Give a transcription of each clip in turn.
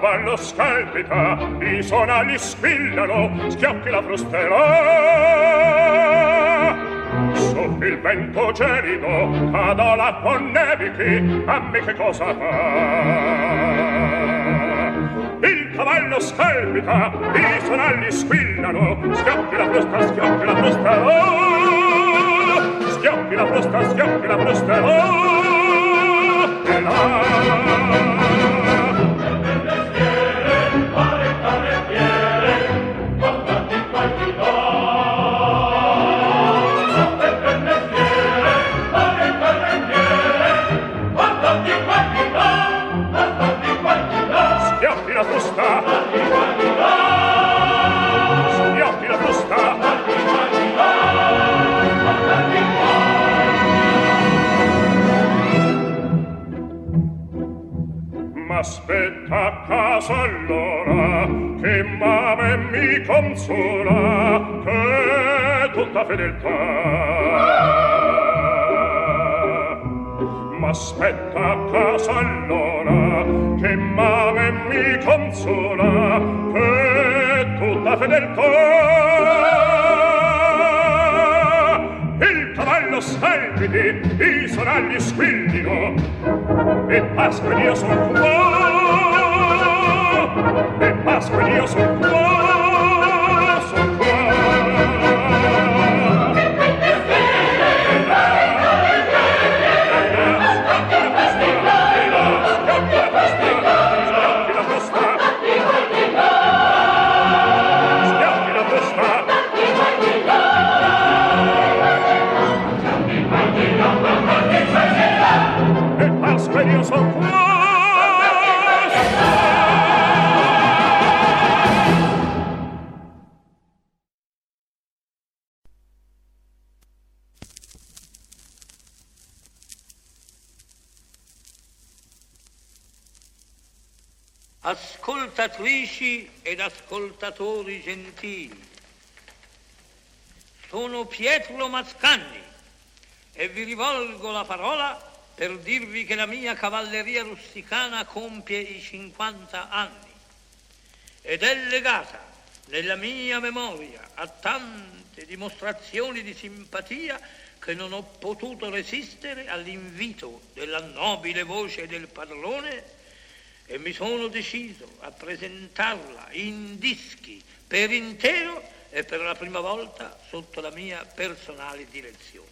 Cavallo scalpita, i sonagli squillano, schiocchi la frustera. Soffia il vento gelido, cado l'acqua nevichi, dammi che cosa fa il cavallo scalpita, i sonagli squillano, schiocchi la frusta, schiocchi la frusta, oh! schiocchi la frusta, schiocchi la frusta, oh! e là. consola che tutta fedeltà. M'aspetta a casa allora che mame mi consola che tutta fedeltà. Il cavallo salviti, i sonagli squillino e pasca io sono cuore ascoltatrici ed ascoltatori gentili. Sono Pietro Mascagni e vi rivolgo la parola per dirvi che la mia cavalleria rusticana compie i 50 anni ed è legata nella mia memoria a tante dimostrazioni di simpatia che non ho potuto resistere all'invito della nobile voce del padrone e mi sono deciso a presentarla in dischi per intero e per la prima volta sotto la mia personale direzione.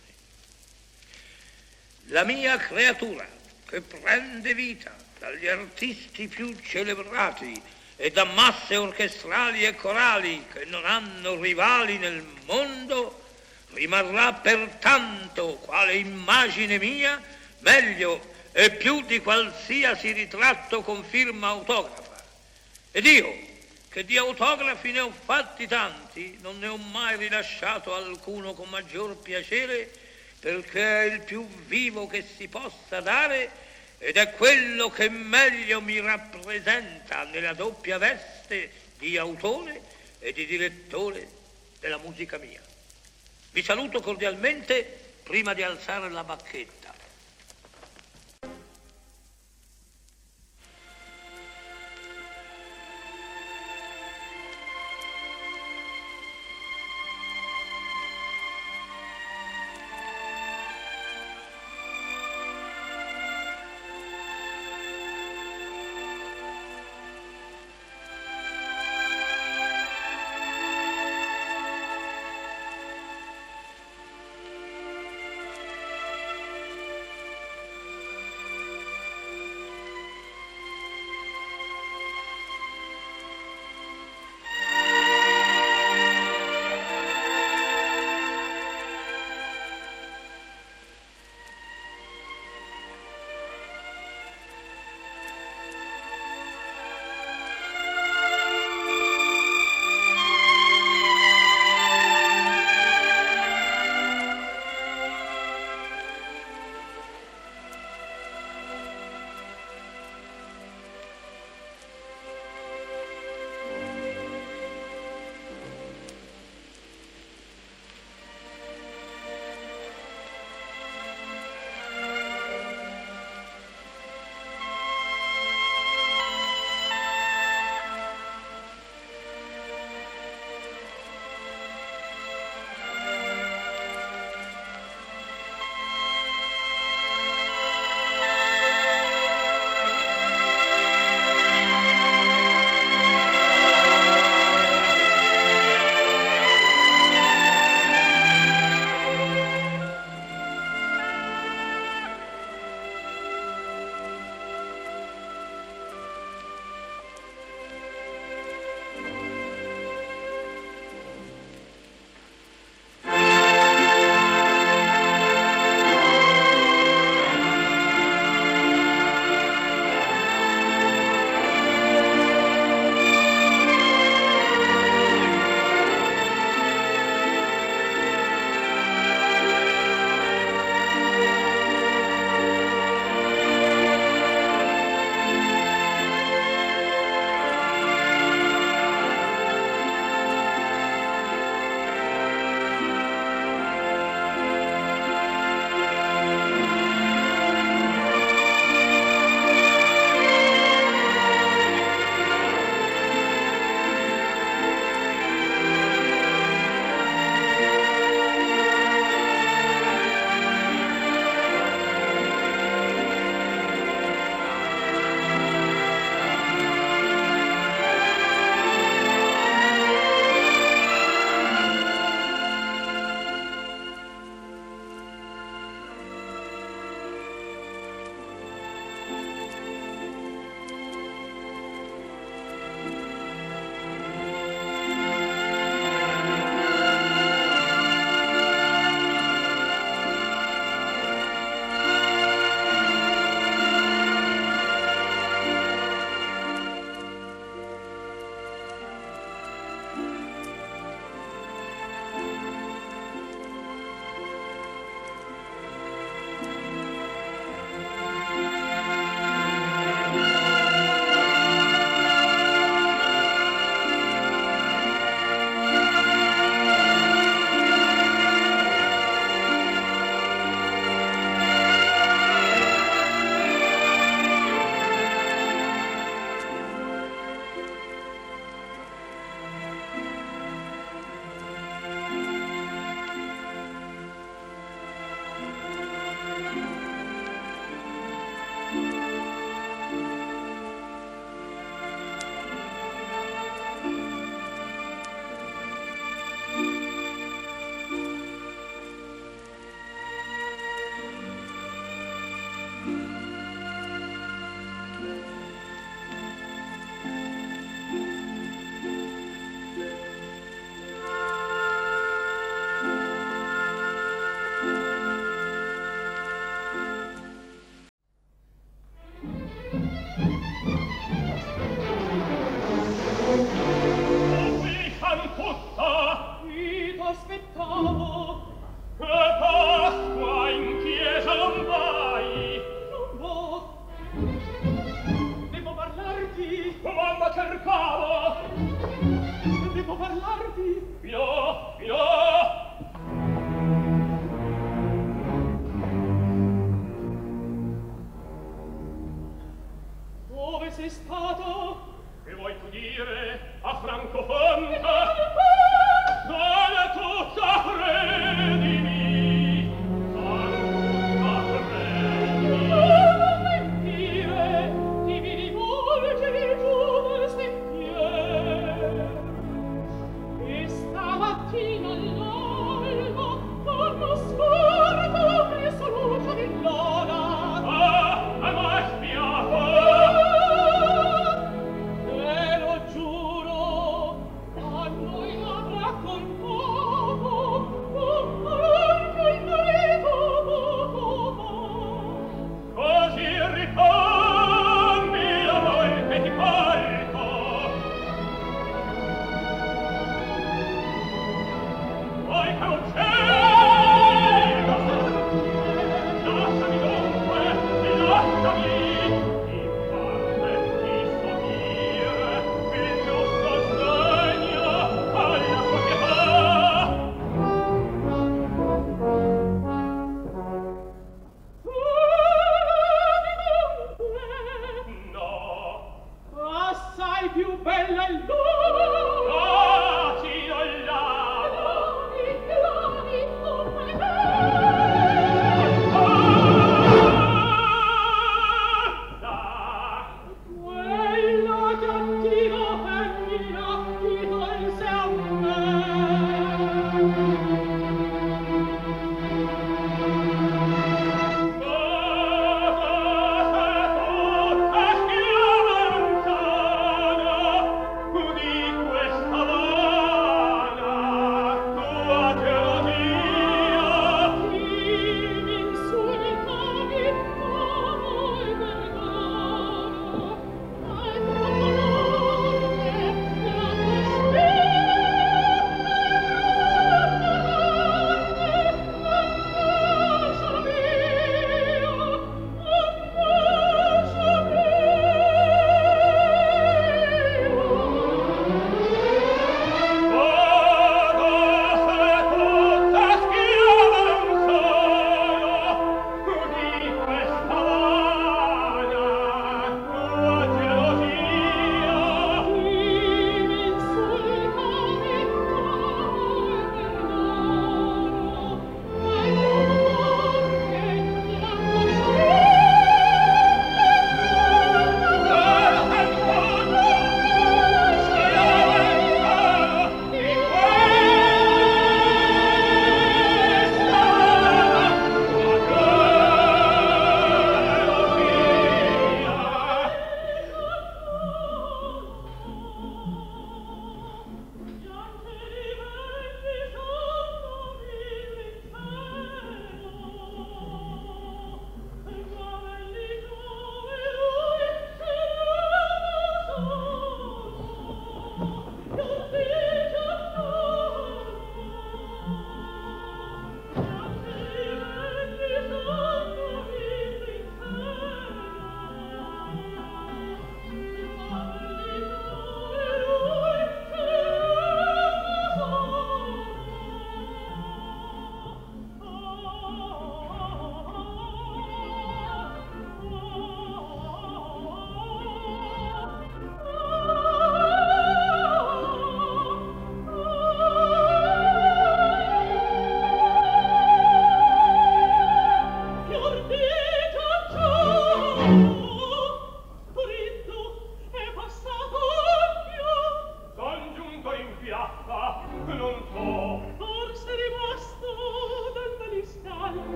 La mia creatura che prende vita dagli artisti più celebrati e da masse orchestrali e corali che non hanno rivali nel mondo, rimarrà pertanto quale immagine mia meglio e più di qualsiasi ritratto con firma autografa. Ed io, che di autografi ne ho fatti tanti, non ne ho mai rilasciato alcuno con maggior piacere, perché è il più vivo che si possa dare ed è quello che meglio mi rappresenta nella doppia veste di autore e di direttore della musica mia. Vi saluto cordialmente prima di alzare la bacchetta.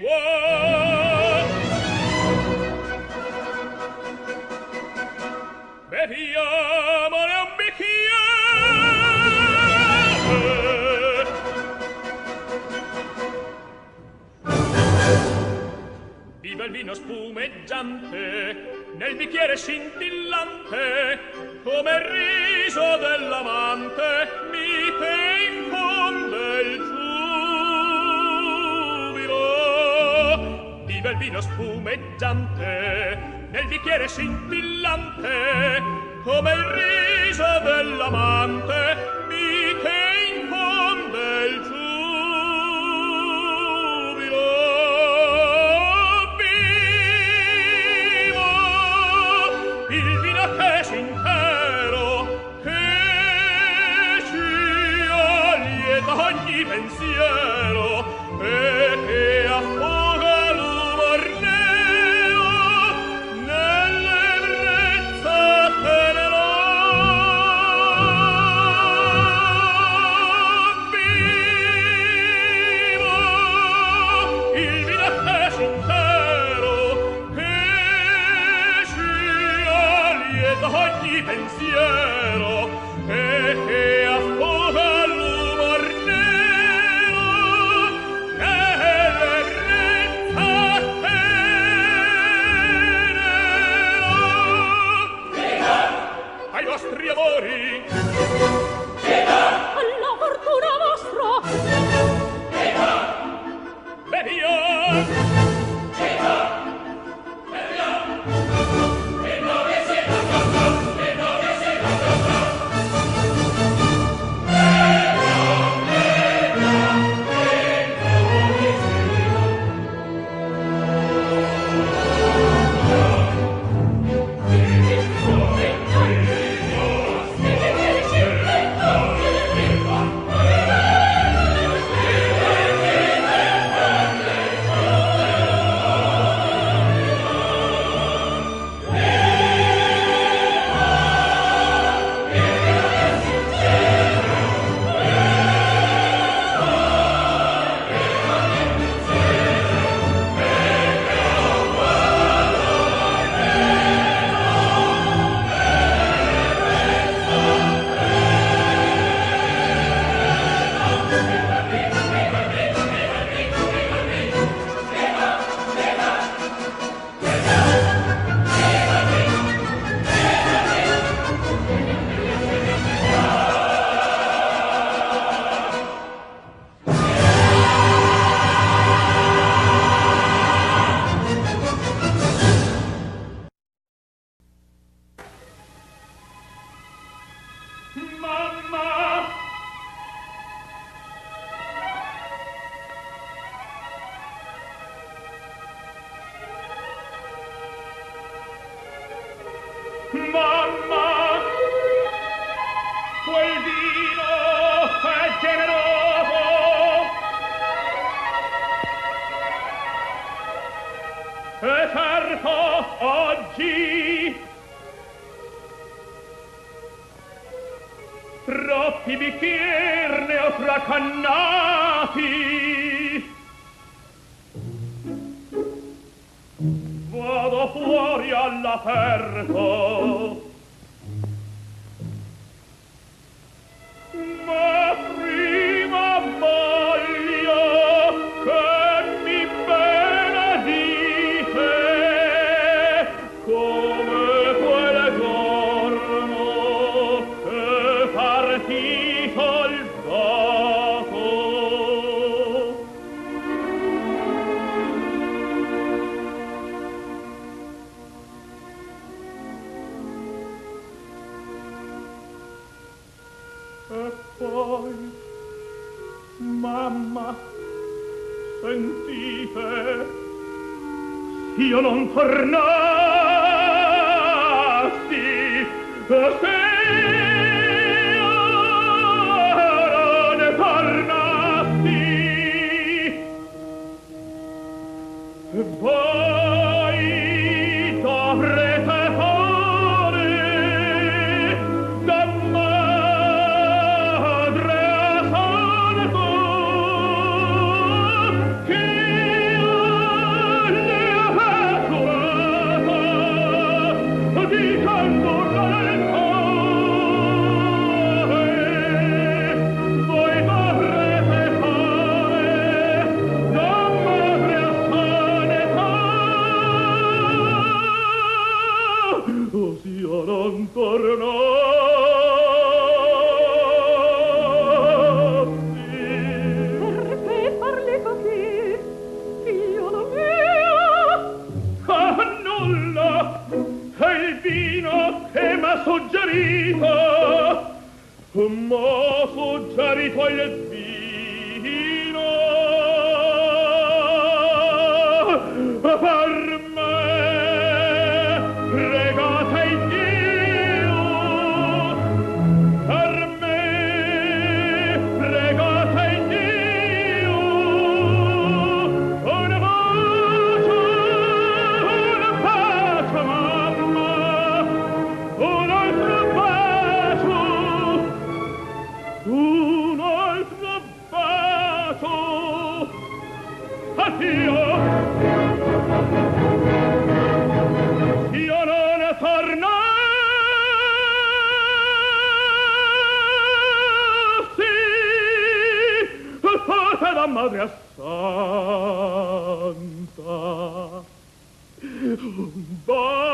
one. Beviamo le un bicchiere. Viva il vino spumeggiante, nel bicchiere scintillante, come il riso dell'amante, nel vino spumeggiante nel bicchiere scintillante come il riso dell'amante. Io ma foggiari poi le vie patria santa. Va